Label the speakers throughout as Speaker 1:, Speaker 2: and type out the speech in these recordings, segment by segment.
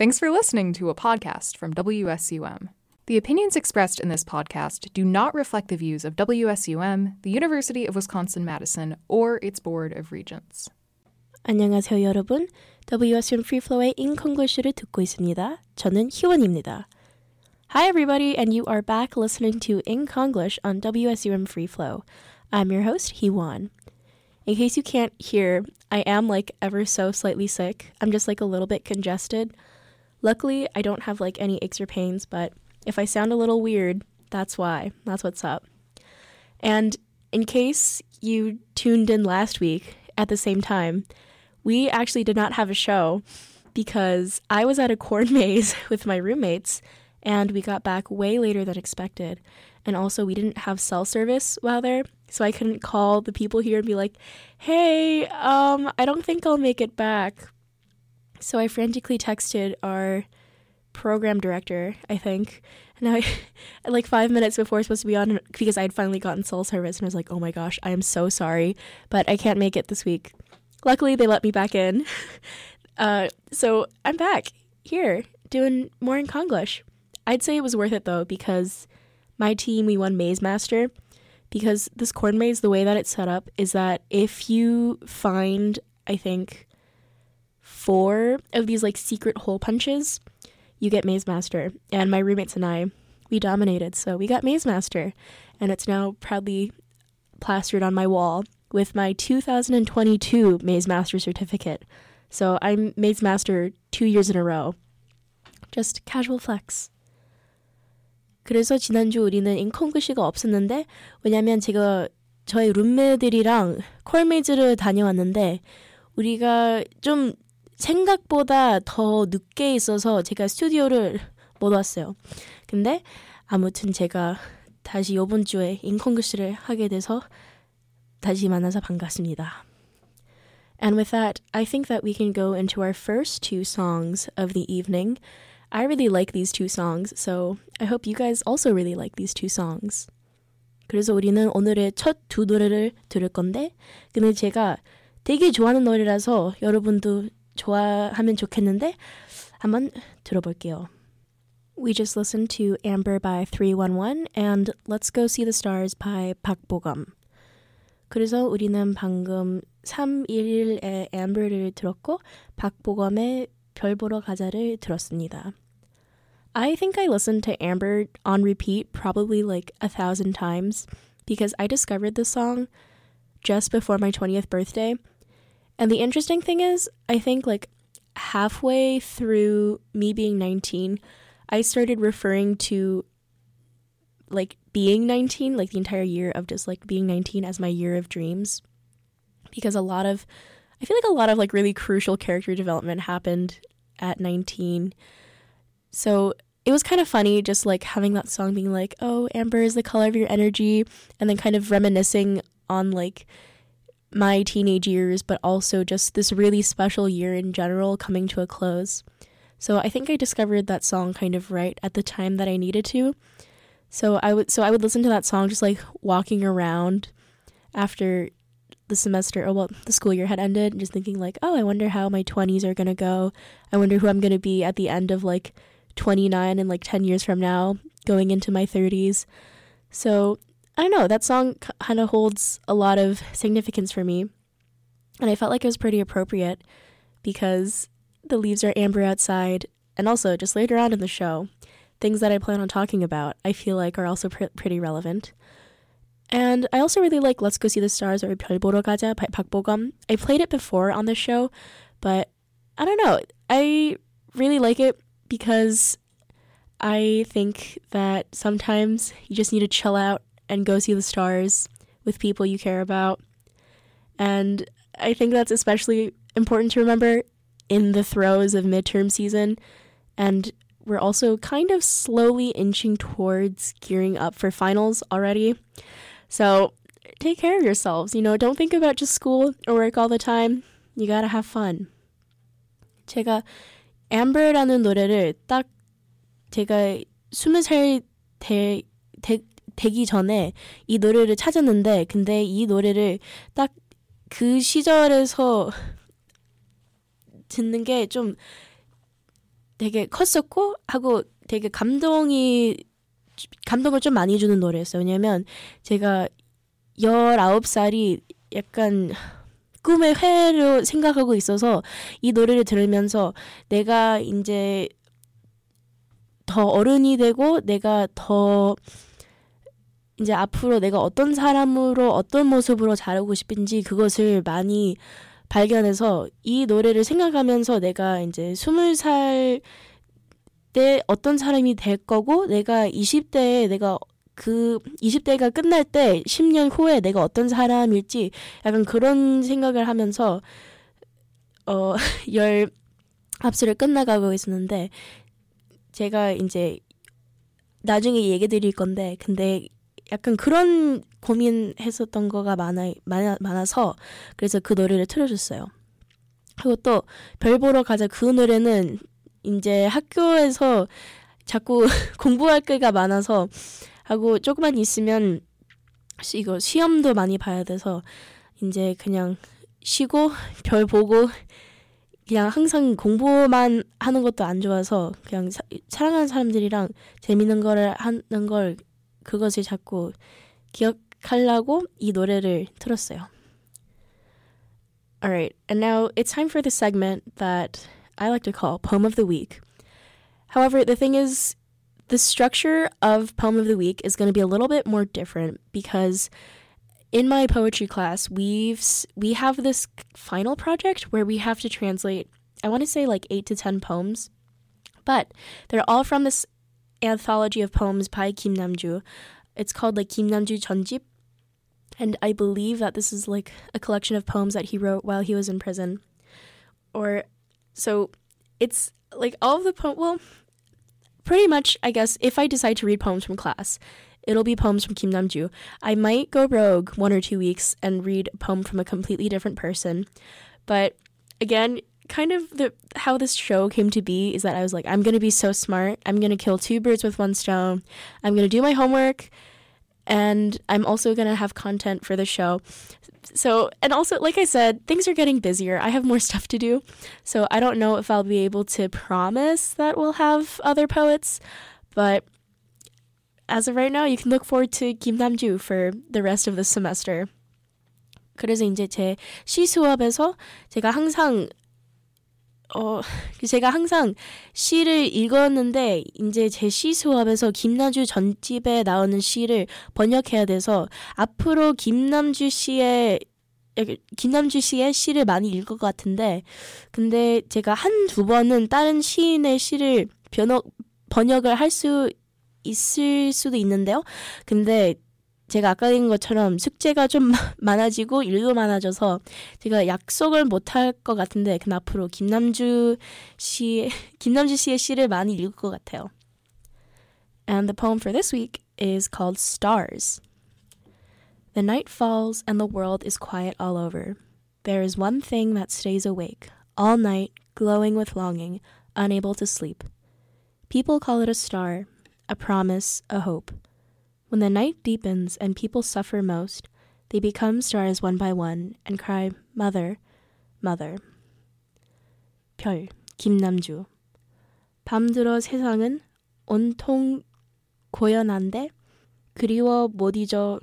Speaker 1: Thanks for listening to a podcast from WSUM. The opinions expressed in this podcast do not reflect the views of WSUM, the University of Wisconsin Madison, or its Board of Regents.
Speaker 2: 안녕하세요, 여러분. WSUM Free Flow의 인콩글쇼를 듣고 있습니다. 저는 희원입니다. Hi, everybody, and you are back listening to In Konglish on WSUM Free Flow. I'm your host, Heewone. In case you can't hear, I am like ever so slightly sick. I'm just like a little bit congested. Luckily, I don't have like any aches or pains, but if I sound a little weird, that's why. That's what's up. And in case you tuned in last week at the same time, we actually did not have a show because I was at a corn maze with my roommates and we got back way later than expected. And also, we didn't have cell service while there, so I couldn't call the people here and be like, "Hey, um, I don't think I'll make it back." So I frantically texted our program director, I think, and I, like five minutes before I was supposed to be on, because I had finally gotten cell service, and I was like, "Oh my gosh, I am so sorry, but I can't make it this week." Luckily, they let me back in. Uh, so I'm back here doing more in Konglish. I'd say it was worth it though because my team we won Maze Master because this corn maze the way that it's set up is that if you find I think four of these like secret hole punches, you get Maze Master. And my roommates and I we dominated, so we got Maze Master and it's now proudly plastered on my wall with my 2022 Maze Master certificate. So I'm Maze Master 2 years in a row. Just casual flex. 그래서 지난주 우리는 인컨글씨가 없었는데 왜냐면 제가 저희 룸메들이랑 콜메이즈를 다녀왔는데 우리가 좀 생각보다 더 늦게 있어서 제가 스튜디오를 못 왔어요. 근데 아무튼 제가 다시 이번 주에 인컨글씨를 하게 돼서 다시 만나서 반갑습니다. And with that, I think that we can go into our first two songs of the evening. I really like these two songs, so I hope you guys also really like these two songs. 그래서 우리는 오늘의 첫 두 노래를 들을 건데, 근데 제가 되게 좋아하는 노래라서 여러분도 좋아하면 좋겠는데, 한번 들어볼게요. We just listened to Amber by 311 and Let's Go See the Stars by 박보검. 그래서 우리는 방금 311의 Amber를 들었고 박보검의 별 보러 가자를 들었습니다. I think I listened to Amber on repeat probably like a thousand times because I discovered this song just before my 20th birthday. and the interesting thing is, I think like halfway through me being 19, I started referring to like being 19, like the entire year of just like being 19 as my year of dreams. Because a lot of, I feel like a lot of like really crucial character development happened at 19. So it was kind of funny just like having that song being like, oh, amber is the color of your energy, and then kind of reminiscing on like my teenage years, but also just this really special year in general coming to a close. So I think I discovered that song kind of right at the time that I needed to. So I would so I would listen to that song just like walking around after the semester or well the school year had ended and just thinking like oh I wonder how my 20s are going to go. I wonder who I'm going to be at the end of like 29 and like 10 years from now going into my 30s. So I don't know, that song kind of holds a lot of significance for me. And I felt like it was pretty appropriate because the leaves are amber outside and also just later on in the show things that I plan on talking about, I feel like are also pr- pretty relevant. And I also really like Let's Go See the Stars or 별 보러 가자 by Park Bogum. I played it before on the show, but I don't know. I really like it because I think that sometimes you just need to chill out and go see the stars with people you care about. And I think that's especially important to remember in the throes of midterm season and we're also kind of slowly inching towards gearing up for finals already. So take care of yourselves. You know, don't think about just school or work all the time. You gotta have fun. 제가 Amber라는 노래를 딱 제가 스무 살 되, 되, 되기 전에 이 노래를 찾았는데 근데 이 노래를 딱 그 시절에서 듣는 게 좀 되게 컸었고 하고 되게 감동이 감동을 좀 많이 주는 노래였어요. 왜냐면 제가 19살이 약간 꿈의 회로 생각하고 있어서 이 노래를 들으면서 내가 이제 더 어른이 되고 내가 더 이제 앞으로 내가 어떤 사람으로 어떤 모습으로 자라고 싶은지 그것을 많이 발견해서 이 노래를 생각하면서 내가 이제 스물 살 때 어떤 사람이 될 거고 내가 20대에 내가 그 20대가 끝날 때 10년 후에 내가 어떤 사람일지 약간 그런 생각을 하면서 어, 열 합수를 끝나가고 있었는데 제가 이제 나중에 얘기 드릴 건데 근데 약간 그런 고민했었던 거가 많아, 많아 많아서 그래서 그 노래를 틀어줬어요. 그리고 또 별 보러 가자 그 노래는 이제 학교에서 자꾸 공부할 게가 많아서 하고 조금만 있으면 이거 시험도 많이 봐야 돼서 이제 그냥 쉬고 별 보고 그냥 항상 공부만 하는 것도 안 좋아서 그냥 사, 사랑하는 사람들이랑 재밌는 거를 하는 걸 그것을 자꾸 기억하려고 이 노래를 틀었어요. Alright, and now it's time for the segment that I like to call Poem of the Week. However, the thing is, the structure of Poem of the Week is going to be a little bit more different because in my poetry class, we've we have this final project where we have to translate I want to say like 8 to 10 poems, but they're all from this anthology of poems by Kim Namju. It's called like Kim Namju Chonjip, and I believe that this is like a collection of poems that he wrote while he was in prison. Or so it's like all of the poems. Well, pretty much, I guess, if I decide to read poems from class, it'll be poems from Kim Namju. I might go rogue one or two weeks and read a poem from a completely different person. But again, kind of the how this show came to be is that I was like, I'm gonna be so smart. I'm gonna kill two birds with one stone. I'm gonna do my homework, and I'm also gonna have content for the show. So, and also, like I said, things are getting busier. I have more stuff to do. So, I don't know if I'll be able to promise that we'll have other poets, but as of right now, you can look forward to Kim Namju for the rest of the semester. 그래서 이제 제 시수업에서 제가 항상 어, 제가 항상 시를 읽었는데, 이제 제 시 수업에서 김남주 전집에 나오는 시를 번역해야 돼서, 앞으로 김남주 씨의, 김남주 씨의 시를 많이 읽을 것 같은데, 근데 제가 한두 번은 다른 시인의 시를 번역, 번역을 할 수 있을 수도 있는데요. 근데 제가 아까 얘기한 것처럼 숙제가 좀 많아지고 일도 많아져서 제가 약속을 못 할 것 같은데 그 앞으로 김남주 씨 김남주 씨의 시를 많이 읽을 것 같아요. And the poem for this week is called Stars. The night falls and the world is quiet all over. There is one thing that stays awake all night, glowing with longing, unable to sleep. People call it a star, a promise, a hope. When the night deepens and people suffer most, they become stars one by one and cry, Mother, Mother. 별, 김남주. 밤들어 세상은 온통 고연한데 그리워 못 잊어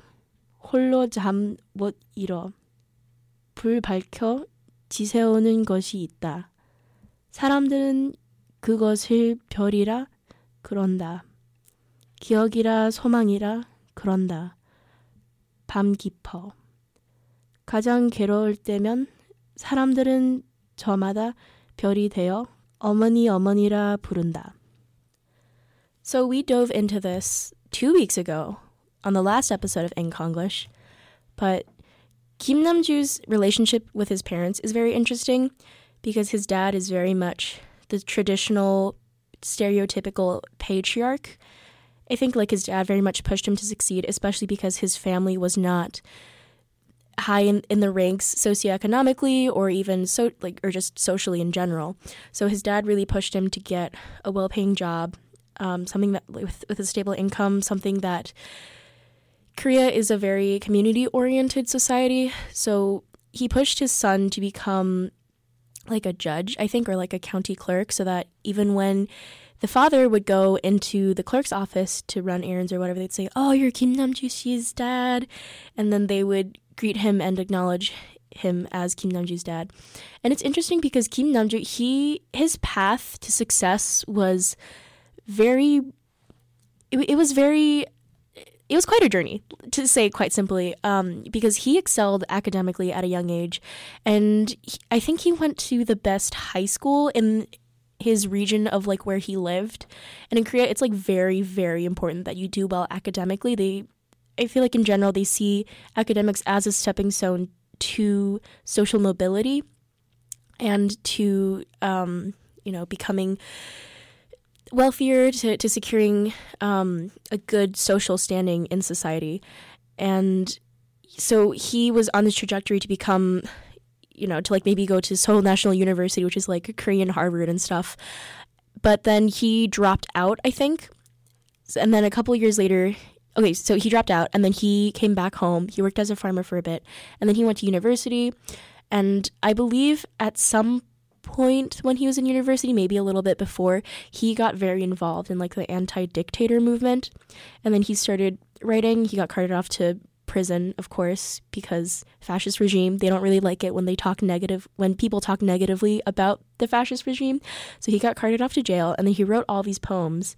Speaker 2: 홀로 잠 못 잃어. 불 밝혀 지새우는 것이 있다. 사람들은 그것을 별이라 그런다. 기억이라 소망이라 그런다. 밤 깊어. 가장 괴로울 때면 사람들은 저마다 별이 되어 어머니 어머니라 부른다. So we dove into this two weeks ago on the last episode of English, but Kim Namju's relationship with his parents is very interesting because his dad is very much the traditional stereotypical patriarch I think like his dad very much pushed him to succeed, especially because his family was not high in, in the ranks socioeconomically or even so like or just socially in general. So his dad really pushed him to get a well paying job, um, something that with with a stable income, something that Korea is a very community oriented society. So he pushed his son to become like a judge, I think, or like a county clerk, so that even when the father would go into the clerk's office to run errands or whatever, they'd say, "Oh, you're Kim Namju dad," and then they would greet him and acknowledge him as Kim Namju's dad. And it's interesting because Kim Namju, he his path to success was very it, it was very it was quite a journey to say quite simply um, because he excelled academically at a young age. And he, i think he went to the best high school in his region of like where he lived and in korea it's like very very important that you do well academically they i feel like in general they see academics as a stepping stone to social mobility and to um, you know becoming wealthier to, to securing um, a good social standing in society. And so he was on this trajectory to become, you know, to like maybe go to Seoul National University, which is like Korean Harvard and stuff. But then he dropped out, I think. And then a couple years later, okay, so he dropped out and then he came back home. He worked as a farmer for a bit. And then he went to university. And I believe at some point when he was in university, maybe a little bit before, he got very involved in like the anti-dictator movement. And then he started writing. He got carted off to prison, of course, because fascist regime, they don't really like it when they talk negative when people talk negatively about the fascist regime. So he got carted off to jail and then he wrote all these poems.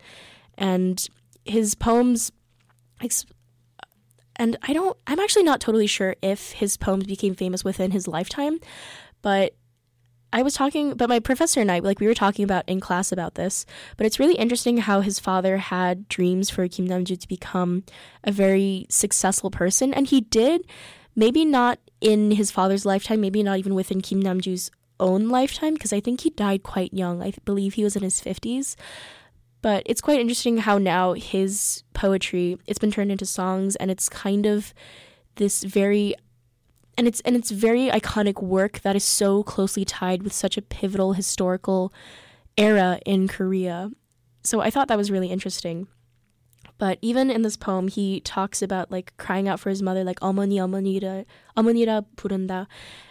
Speaker 2: And his poems and I don't I'm actually not totally sure if his poems became famous within his lifetime, but I was talking, but my professor and I, like, we were talking about in class about this. But it's really interesting how his father had dreams for Kim Namju to become a very successful person, and he did. Maybe not in his father's lifetime, maybe not even within Kim Namju's own lifetime, because I think he died quite young. I believe he was in his fifties. But it's quite interesting how now his poetry it's been turned into songs, and it's kind of this very and it's and it's very iconic work that is so closely tied with such a pivotal historical era in Korea. So I thought that was really interesting. But even in this poem, he talks about like crying out for his mother, like 어머니 어머니라 어머니라 부른다,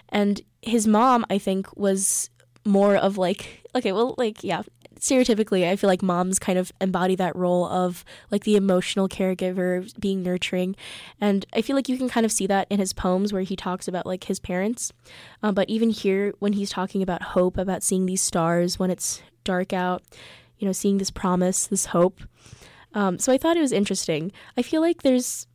Speaker 2: and his mom, I think, was more of like okay, well, like yeah, stereotypically, I feel like moms kind of embody that role of like the emotional caregiver, being nurturing. And I feel like you can kind of see that in his poems where he talks about like his parents. Um, but even here, when he's talking about hope, about seeing these stars when it's dark out, you know, seeing this promise, this hope. Um, so I thought it was interesting. I feel like there's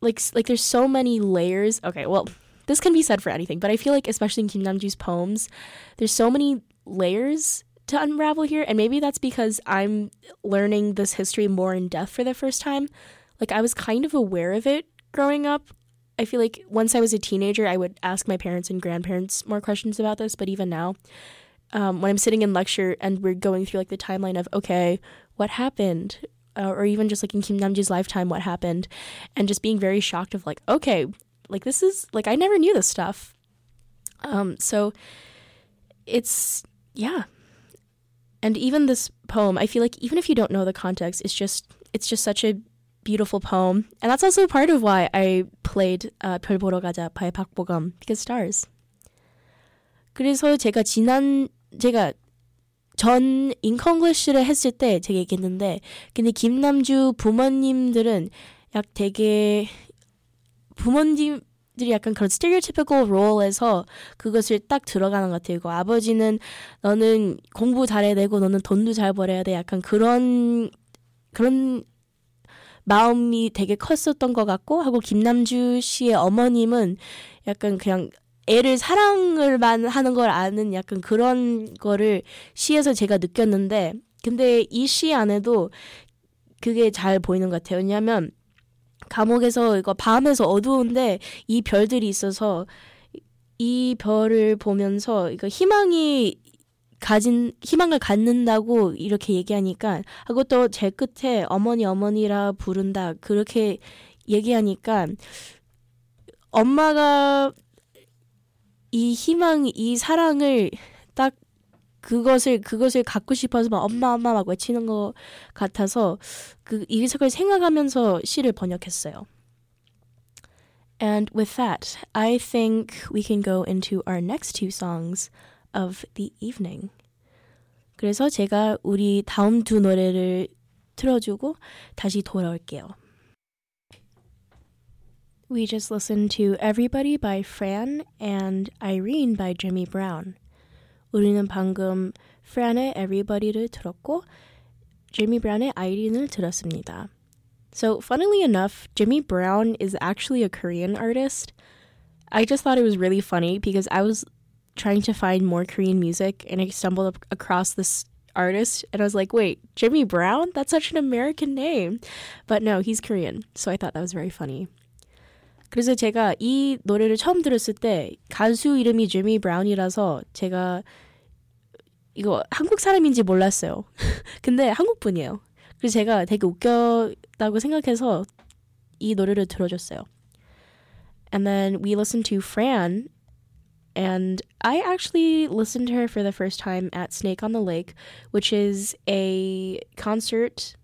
Speaker 2: like like there's so many layers. Okay, well, this can be said for anything, but I feel like especially in Kim Namju's poems, there's so many layers to unravel here, and maybe that's because I'm learning this history more in depth for the first time. Like I was kind of aware of it growing up. I feel like once I was a teenager, I would ask my parents and grandparents more questions about this, but even now, um, when I'm sitting in lecture and we're going through like the timeline of okay, what happened, uh, or even just like in Kim Namju's lifetime, what happened, and just being very shocked of like okay, like this is like I never knew this stuff. Um, so it's yeah, and even this poem, I feel like even if you don't know the context, it's just it's just such a beautiful poem. And that's also part of why I played uh, 별 보러 가자 by 박보검 because stars. 그래서 제가 지난 제가 전 인컨글리시를 했을 때 제가 얘기했는데 근데 김남주 부모님들은 약 되게 부모님 들이 약간 그런 stereotypical role에서 그것을 딱 들어가는 것 같아요. 아버지는 너는 공부 잘해야 되고 너는 돈도 잘 벌어야 돼. 약간 그런 그런 마음이 되게 컸었던 것 같고 하고 김남주 씨의 어머님은 약간 그냥 애를 사랑을만 하는 걸 아는 약간 그런 거를 시에서 제가 느꼈는데 근데 이 시 안에도 그게 잘 보이는 것 같아요. 왜냐하면 감옥에서 이거 밤에서 어두운데 이 별들이 있어서 이 별을 보면서 이거 희망이 가진 희망을 갖는다고 이렇게 얘기하니까 하고 또 제 끝에 어머니 어머니라 부른다 그렇게 얘기하니까 엄마가 이 희망 이 사랑을 딱 그것을 그것을 갖고 싶어서 막 엄마 엄마 막 외치는 것 같아서 그 이석을 생각하면서 시를 번역했어요. And with that, I think we can go into our next two songs, of the evening. 그래서 제가 우리 다음 두 노래를 틀어주고 다시 돌아올게요. We just listened to Everybody by Fran and Irene by Jimmy Brown. 우리는 방금 Fran의 Everybody를 들었고 Jimmy Brown의 Irene을 들었습니다. So, funnily enough, Jimmy Brown is actually a Korean artist. I just thought it was really funny because I was trying to find more Korean music and I stumbled across this artist and I was like, wait, Jimmy Brown? That's such an American name. But no, he's Korean. So I thought that was very funny. 그래서 제가 이 노래를 처음 들었을 때 가수 이름이 제미 브라운이라서 제가 이거 한국 사람인지 몰랐어요. 근데 한국 분이에요. 그래서 제가 되게 웃겼다고 생각해서 이 노래를 들어줬어요. And then we listened to Fran and I actually listened to her for the first time at Snake on the Lake, which is a concert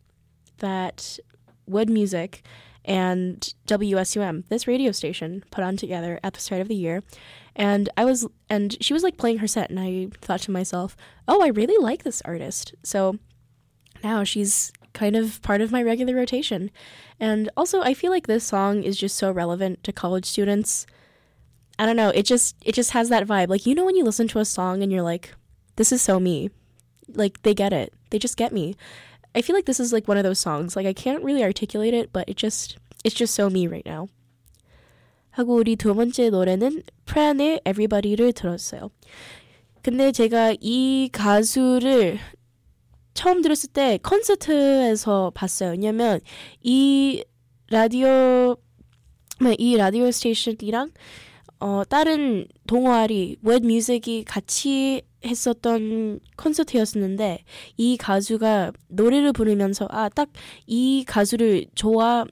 Speaker 2: that WUD Music and WSUM, this radio station, put on together at the start of the year. And I was, and she was like playing her set, and I thought to myself, oh, I really like this artist. So now she's kind of part of my regular rotation. And also, I feel like this song is just so relevant to college students. I don't know, it just it just has that vibe. Like you know when you listen to a song and you're like, this is so me. Like they get it. They just get me. I feel like this is like one of those songs. Like I can't really articulate it, but it just it's just so me right now. 하고 우리 두 번째 노래는 프란의 Everybody를 들었어요. 근데 제가 이 가수를 처음 들었을 때 콘서트에서 봤어요. 왜냐면 이 라디오 이 라디오 스테이션이랑 어 다른 동아리 웹 뮤직이 같이 했었던 콘서트였었는데 이 가수가 노래를 부르면서 아 딱 이 가수를 좋아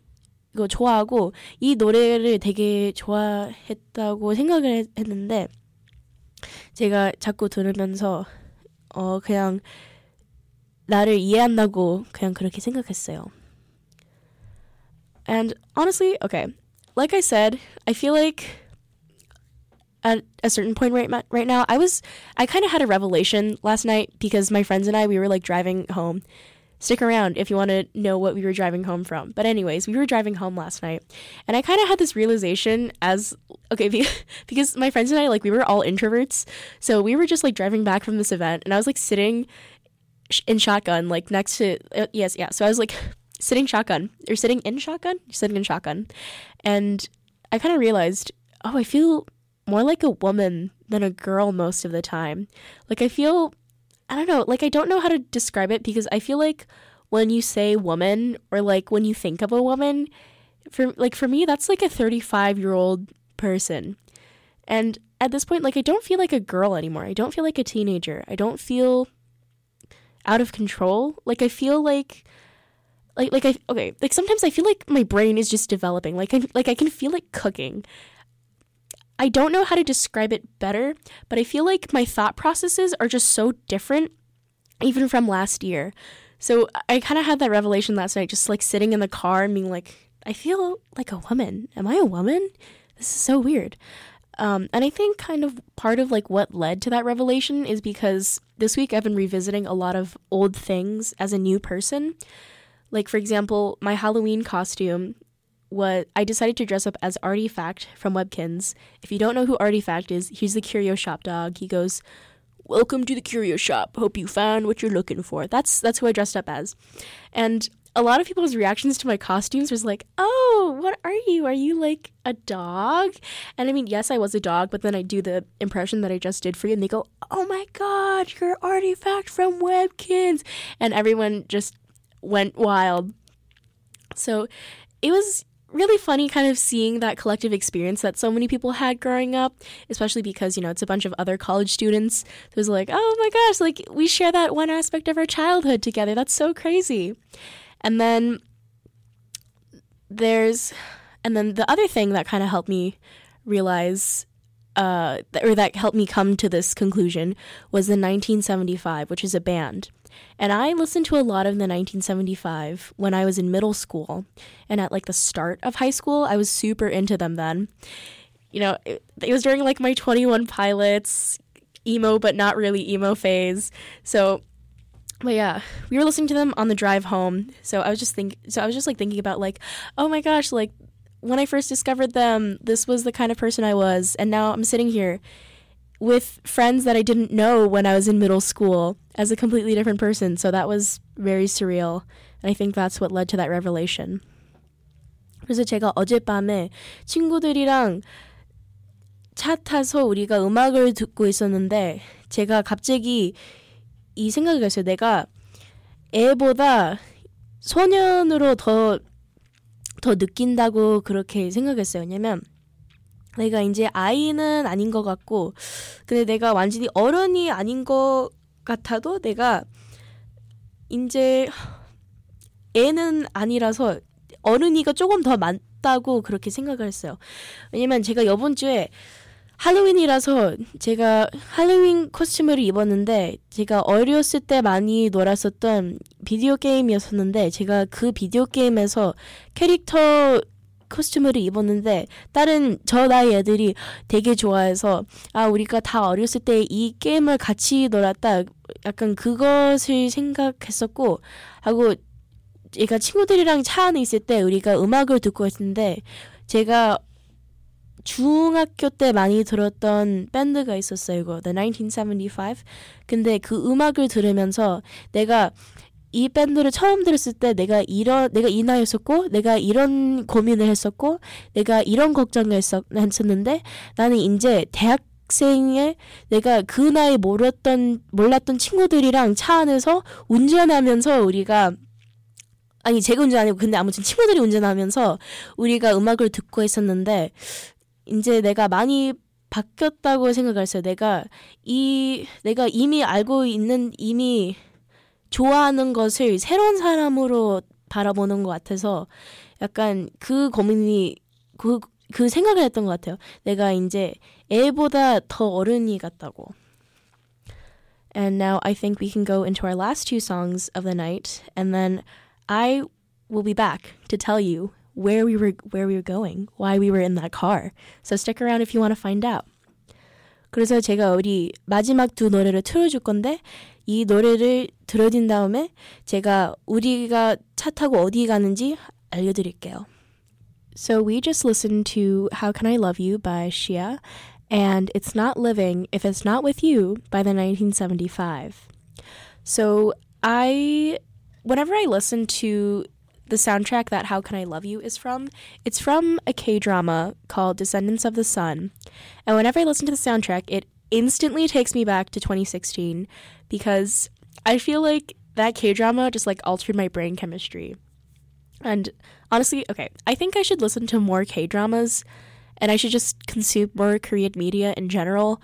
Speaker 2: 이거 좋아하고 이 노래를 되게 좋아했다고 생각을 했는데 제가 자꾸 들으면서 어 그냥 나를 이해한다고 그냥 그렇게 생각했어요. And honestly, okay, like I said, I feel like at a certain point right right now, I was I kind of had a revelation last night because my friends and I we were like driving home. Stick around if you want to know what we were driving home from. But anyways, we were driving home last night, and I kind of had this realization as okay because my friends and I like we were all introverts, so we were just like driving back from this event, and I was like sitting in shotgun like next to uh, yes yeah, so I was like sitting shotgun or sitting in shotgun, sitting in shotgun, and I kind of realized oh I feel more like a woman than a girl most of the time. Like I feel I don't know, like I don't know how to describe it because I feel like when you say woman or like when you think of a woman, for like for me that's like a 35-year-old person. And at this point like I don't feel like a girl anymore. I don't feel like a teenager. I don't feel out of control. Like I feel like like like I okay, like sometimes I feel like my brain is just developing. Like I like I can feel it cooking. I don't know how to describe it better, but I feel like my thought processes are just so different even from last year. So I kind of had that revelation last night, just like sitting in the car and being like, I feel like a woman. Am I a woman? This is so weird. Um, and I think kind of part of like what led to that revelation is because this week I've been revisiting a lot of old things as a new person. Like, for example, my Halloween costume what I decided to dress up as Artifact from Webkinz. If you don't know who Artifact is, he's the curio shop dog. He goes, "Welcome to the curio shop. Hope you found what you're looking for." That's that's who I dressed up as. And a lot of people's reactions to my costumes was like, "Oh, what are you? Are you like a dog?" And I mean, yes, I was a dog, but then I do the impression that I just did for you, and they go, "Oh my god, you're Artifact from Webkinz," and everyone just went wild. So it was really funny kind of seeing that collective experience that so many people had growing up, especially because, you know, it's a bunch of other college students It was like, oh my gosh, like we share that one aspect of our childhood together. That's so crazy. And then there's, and then the other thing that kind of helped me realize uh, or that helped me come to this conclusion was the 1975, which is a band. And I listened to a lot of the 1975 when I was in middle school and at like the start of high school. I was super into them then. You know, it, it was during like my 21 Pilots. emo but not really emo phase. So but yeah, we were listening to them on the drive home. So I was just think so I was just like thinking about like, oh my gosh, like when I first discovered them, this was the kind of person I was, and now I'm sitting here with friends that I didn't know when I was in middle school as a completely different person. So that was very surreal. And I think that's what led to that revelation. 그래서 제가 어젯밤에 친구들이랑 차 타서 우리가 음악을 듣고 있었는데 제가 갑자기 이 생각이 했어요. 내가 애보다 소년으로 더, 더 느낀다고 그렇게 생각했어요. 왜냐면 내가 이제 아이는 아닌 것 같고, 근데 내가 완전히 어른이 아닌 것 같아도 내가 이제 애는 아니라서 어른이가 조금 더 많다고 그렇게 생각을 했어요. 왜냐면 제가 이번 주에 할로윈이라서 제가 할로윈 코스튬을 입었는데 제가 어렸을 때 많이 놀았었던 비디오 게임이었었는데 제가 그 비디오 게임에서 캐릭터 코스튬을 입었는데 다른 저 나이 애들이 되게 좋아해서 아 우리가 다 어렸을 때 이 게임을 같이 놀았다 약간 그것을 생각했었고 하고 제가 친구들이랑 차 안에 있을 때 우리가 음악을 듣고 있었는데 제가 중학교 때 많이 들었던 밴드가 있었어요. 이거 The 1975. 근데 그 음악을 들으면서 내가 이 밴드를 처음 들었을 때 내가 이런 내가 이 나이였었고 내가 이런 고민을 했었고 내가 이런 걱정을 했었, 했었는데 나는 이제 대학생에 내가 그 나이 몰랐던 몰랐던 친구들이랑 차 안에서 운전하면서 우리가 아니 제가 운전 아니고 근데 아무튼 친구들이 운전하면서 우리가 음악을 듣고 있었는데 이제 내가 많이 바뀌었다고 생각했어요. 내가 이 내가 이미 알고 있는 이미 좋아하는 것을 새로운 사람으로 바라보는 것 같아서 약간 그 고민이 그, 그 생각을 했던 것 같아요. 내가 이제 애보다 더 어른이 같다고. And now I think we can go into our last two songs of the night, and then I will be back to tell you where we were where we were going, why we were in that car. So stick around if you want to find out. 그래서 제가 우리 마지막 두 노래를 틀어줄 건데 이 노래를 들어진 다음에 제가 우리가 차 타고 어디 가는지 알려드릴게요. So we just listened to How Can I Love You by XIA and It's Not Living If It's Not With You by the 1975. So I whenever I listen to the soundtrack that How Can I Love You is from, it's from a K drama called Descendants of the Sun. And whenever I listen to the soundtrack, it instantly takes me back to 2016 because I feel like that K drama just like altered my brain chemistry. And honestly, okay, I think I should listen to more K dramas and I should just consume more Korean media in general.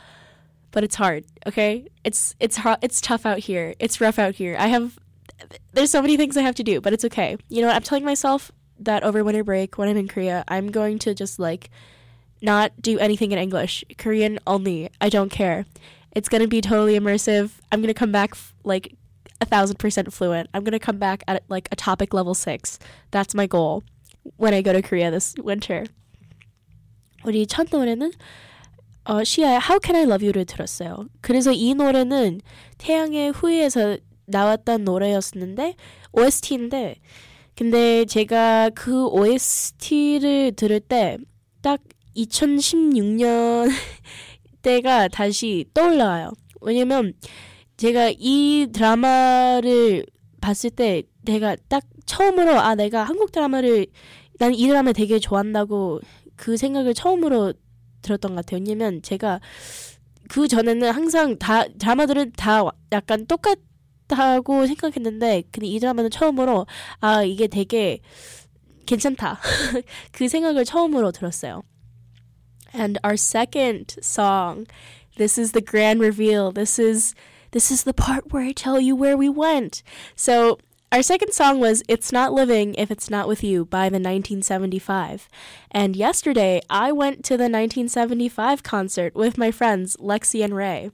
Speaker 2: But it's hard, okay? It's it's hard, it's tough out here. It's rough out here. I have there's so many things I have to do, but it's okay. You know what? I'm telling myself that over winter break when I'm in Korea, I'm going to just like not do anything in English, Korean only. I don't care. It's going to be totally immersive. I'm going to come back f- like a thousand percent fluent. I'm going to come back at like a TOPIK level six. That's my goal when I go to Korea this winter. 우리 첫 노래는 어, 시아의 How Can I Love You를 들었어요. 그래서 이 노래는 태양의 후예에서 나왔던 노래였었는데 OST인데 근데 제가 그 OST를 들을 때 딱 2016년 때가 다시 떠올라요. 왜냐면 제가 이 드라마를 봤을 때 내가 딱 처음으로 아 내가 한국 드라마를 난 이 드라마 되게 좋아한다고 그 생각을 처음으로 들었던 것 같아요. 왜냐면 제가 그 전에는 항상 다 드라마들은 다 약간 똑같 다고 생각했는데 근데 이 드라마는 처음으로 아 이게 되게 괜찮다 그 생각을 처음으로 들었어요. And our second song, this is the grand reveal. This is this is the part where I tell you where we went. So our second song was It's Not Living If It's Not With You by the 1975. And yesterday I went to the 1975 concert with my friends Lexi and Ray.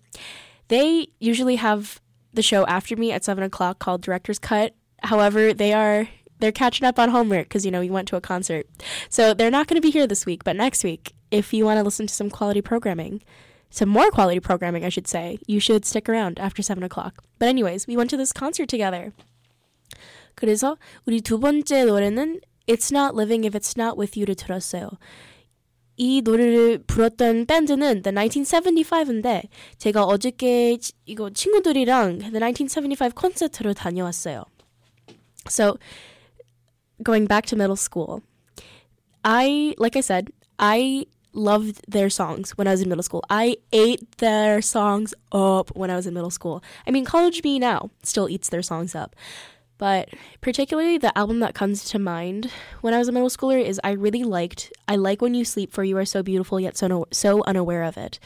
Speaker 2: They usually have the show after me at seven o'clock called Director's Cut. However, they are they're catching up on homework because you know we went to a concert, so they're not going to be here this week. But next week, if you want to listen to some quality programming, some more quality programming, I should say, you should stick around after 7 o'clock. But anyways, we went to this concert together. 그래서 우리 두 번째 노래는 It's Not Living If It's Not With You를 들었어요. 이 노래를 불렀던 밴드는 The 1975인데 제가 어저께 이거 친구들이랑 The 1975 콘서트로 다녀왔어요. So going back to middle school, I like I said, I loved their songs when I was in middle school. I ate their songs up when I was in middle school. I mean, college me now still eats their songs up. But particularly the album that comes to mind when I was a middle schooler is I really liked I like when you sleep for you are so beautiful yet so no, so unaware of it.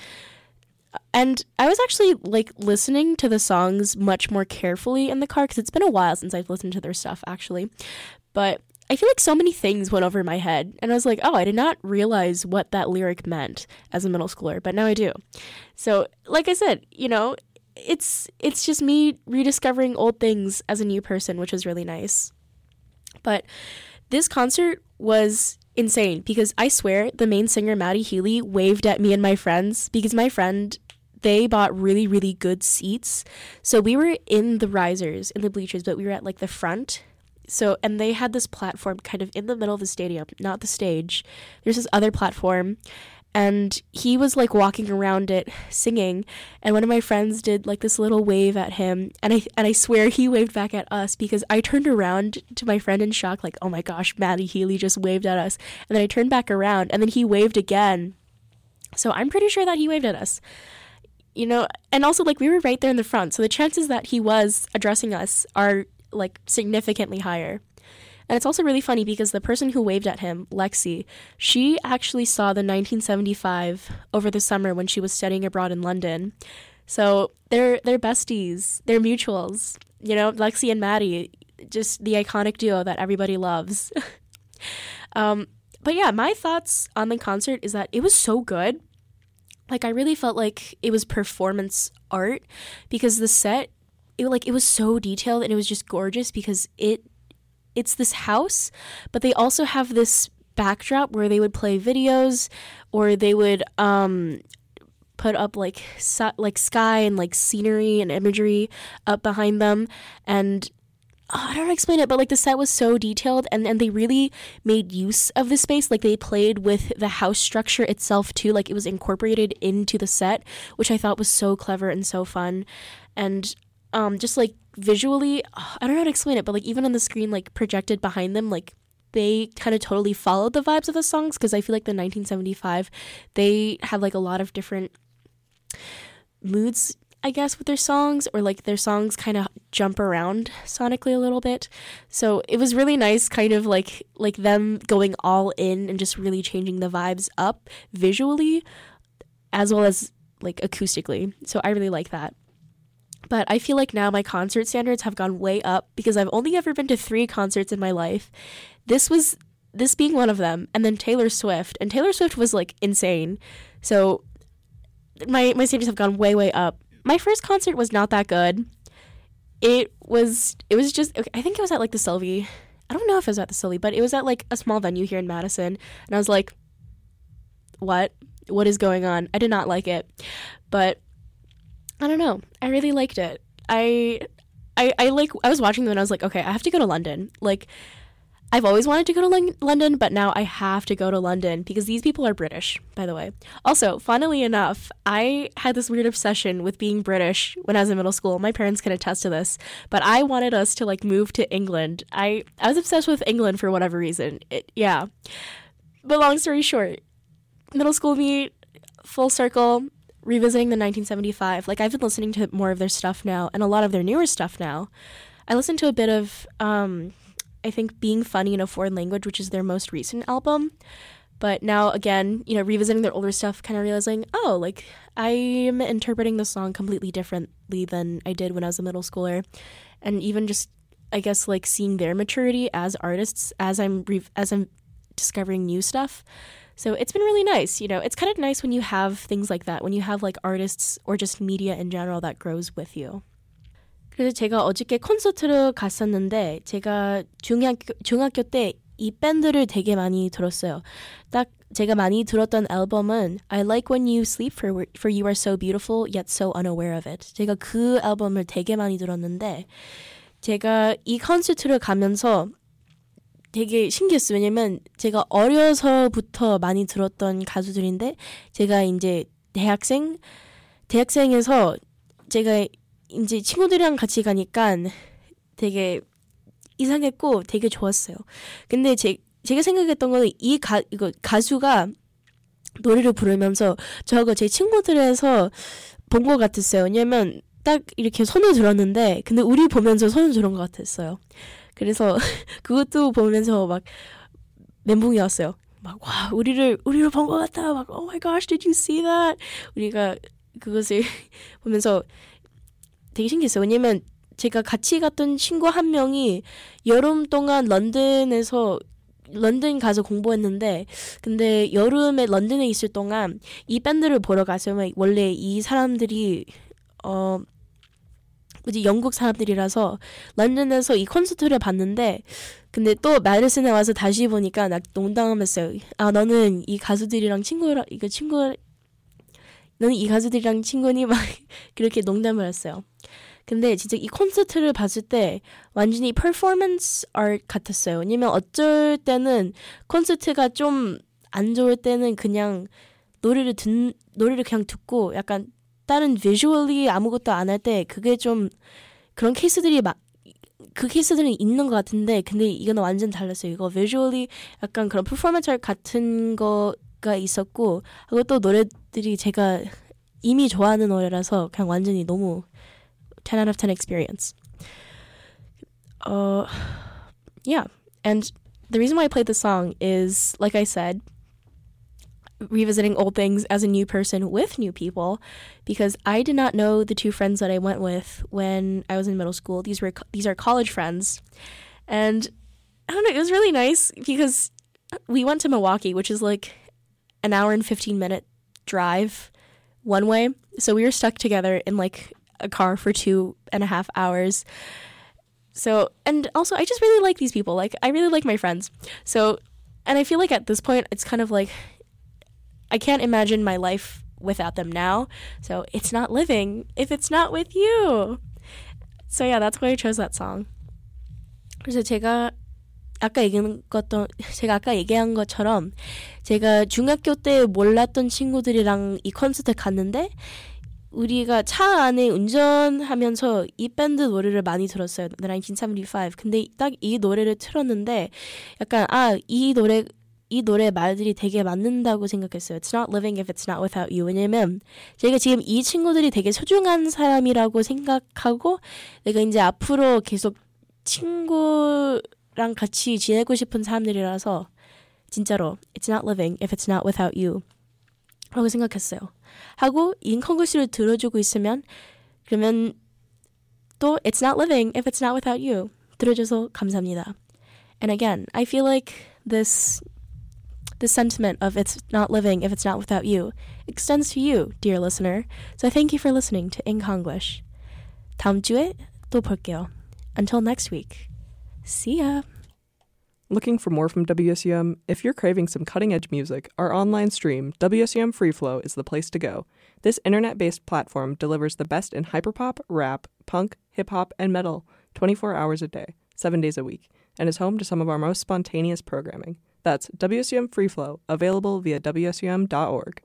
Speaker 2: And I was actually like listening to the songs much more carefully in the car because it's been a while since I've listened to their stuff actually. But I feel like so many things went over my head, and I was like, oh, I did not realize what that lyric meant as a middle schooler, but now I do. So, like I said, you know, it's it's just me rediscovering old things as a new person, which was really nice. But this concert was insane because I swear the main singer Matty Healy waved at me and my friends because my friend they bought really really good seats. So we were in the risers in the bleachers, but we were at like the front so, and they had this platform kind of in the middle of the stadium, not the stage. There's this other platform, and he was like walking around it singing and one of my friends did like this little wave at him and I and I swear he waved back at us because I turned around to my friend in shock like oh my gosh Matty Healy just waved at us and then I turned back around and then he waved again so I'm pretty sure that he waved at us you know and also like we were right there in the front so the chances that he was addressing us are like significantly higher. And it's also really funny because the person who waved at him, Lexi, she actually saw the 1975 over the summer when she was studying abroad in London. So they're they're besties, they're mutuals. You know, Lexi and Matty, just the iconic duo that everybody loves. um, but yeah, my thoughts on the concert is that it was so good. Like I really felt like it was performance art because the set it like it was so detailed and it was just gorgeous because it it's this house, but they also have this backdrop where they would play videos or they would um put up like like sky and like scenery and imagery up behind them and oh, I don't know how to explain it, but like the set was so detailed and, and they really made use of the space. Like they played with the house structure itself too. Like it was incorporated into the set, which I thought was so clever and so fun. And um, just like visually, I don't know how to explain it, but like even on the screen, like projected behind them, like they kind of totally followed the vibes of the songs because I feel like the 1975 they had like a lot of different moods I guess with their songs or like their songs kind of jump around sonically a little bit. So it was really nice kind of like like them going all in and just really changing the vibes up visually as well as like acoustically. So I really like that. But I feel like now my concert standards have gone way up because I've only ever been to three concerts in my life. This was this being one of them, and then Taylor Swift. And Taylor Swift was like insane. So my my standards have gone way, way up. My first concert was not that good. It was it was just okay, I think it was at like the Sylvee. I don't know if it was at the Sylvee, but it was at like a small venue here in Madison. And I was like, what? What is going on? I did not like it. But I don't know. I really liked it. I I I like I was watching them and I was like, okay, I have to go to London. Like I've always wanted to go to London, but now I have to go to London because these people are British, by the way. Also, funnily enough, I had this weird obsession with being British when I was in middle school. My parents can attest to this, but I wanted us to like move to England. I I was obsessed with England for whatever reason. It, yeah. But long story short, middle school me full circle revisiting the 1975, like I've been listening to more of their stuff now and a lot of their newer stuff now. I listened to a bit of, um, I think, Being Funny in a Foreign Language, which is their most recent album. But now, again, you know, revisiting their older stuff, kind of realizing, oh, like I'm interpreting the song completely differently than I did when I was a middle schooler. And even just, I guess, like seeing their maturity as artists as I'm re- as I'm discovering new stuff. So it's been really nice. You know, it's kind of nice when you have things like that, when you have like artists or just media in general that grows with you. 그래서 제가 어저께 콘서트를 갔었는데 제가 중학교, 중학교 때 이 밴드를 되게 많이 들었어요. 딱 제가 많이 들었던 앨범은 I Like When You Sleep for, for You Are So Beautiful Yet So Unaware of It. 제가 그 앨범을 되게 많이 들었는데 제가 이 콘서트를 가면서 되게 신기했어요. 왜냐면 제가 어려서부터 많이 들었던 가수들인데 제가 이제 대학생 대학생에서 제가 이제 친구들이랑 같이 가니까 되게 이상했고 되게 좋았어요. 근데 제 제가 생각했던 거는 이 가 이거 가수가 노래를 부르면서 저거 제 친구들에서 본 것 같았어요. 왜냐면 딱 이렇게 손을 들었는데 근데 우리 보면서 손을 들은 것 같았어요. 그래서 그것도 보면서 막 멘붕이 왔어요. 막 와 우리를 우리를 본 것 같다. 막 Oh my gosh, did you see that? 우리가 그것을 보면서 되게 신기했어요. 왜냐면 제가 같이 갔던 친구 한 명이 여름 동안 런던에서 런던 가서 공부했는데 근데 여름에 런던에 있을 동안 이 밴드를 보러 갔어요. 원래 이 사람들이 어 뭐지 영국 사람들이라서 런던에서 이 콘서트를 봤는데 근데 또 마르슨에 와서 다시 보니까 나 농담하면서 아 너는 이 가수들이랑 친구랑 이거 친구 너는 이 가수들이랑 친구니 막 그렇게 농담을 했어요. 근데 진짜 이 콘서트를 봤을 때 완전히 퍼포먼스 아트 같았어요. 왜냐면 어쩔 때는 콘서트가 좀 안 좋을 때는 그냥 노래를 듣 노래를 그냥 듣고 약간 다른 비주얼리 아무것도 안 할 때 그게 좀 그런 케이스들이 막 그 케이스들은 있는 것 같은데 근데 이거는 완전 달랐어요. 이거 비주얼리 약간 그런 퍼포먼스 같은 거가 있었고 하고 또 노래들이 제가 이미 좋아하는 노래라서 그냥 완전히 너무 10 out of 10 experience. Uh, yeah. And the reason why I played the song is, like I said, revisiting old things as a new person with new people because I did not know the two friends that I went with when I was in middle school. These were these are college friends. And I don't know, it was really nice because we went to Milwaukee, which is like an hour and 15 minute drive one way. So we were stuck together in like a car for two and a half hours. So, and also, I just really like these people. Like, I really like my friends. So, and I feel like at this point, it's kind of like I can't imagine my life without them now. So, it's not living if it's not with you. So, yeah, that's why I chose that song. 그래서 제가 아까 얘기한 것도 제가 아까 얘기한 것처럼 제가 중학교 때 몰랐던 친구들이랑 이 콘서트 갔는데 우리가 차 안에 운전하면서 이 밴드 노래를 많이 들었어요. 1975. 근데 딱 이 노래를 틀었는데 약간 아, 이 노래 이 노래 말들이 되게 맞는다고 생각했어요. It's not living if it's not without you. 왜냐면 제가 지금 이 친구들이 되게 소중한 사람이라고 생각하고 내가 이제 앞으로 계속 친구랑 같이 지내고 싶은 사람들이라서 진짜로 It's not living if it's not without you. 라고 생각했어요. 하고 인컨글씨를 들어주고 있으면 그러면 또 It's not living if it's not without you. 들어줘서 감사합니다. And again, I feel like this this sentiment of it's not living if it's not without you extends to you, dear listener. So thank you for listening to Inconglish. 다음 주에 또 볼게요. Until next week. See ya.
Speaker 3: Looking for more from WSUM? If you're craving some cutting edge music, our online stream, WSUM Free Flow, is the place to go. This internet based platform delivers the best in hyperpop, rap, punk, hip hop, and metal 24 hours a day, 7 days a week, and is home to some of our most spontaneous programming. That's WSUM Free Flow, available via WSUM.org.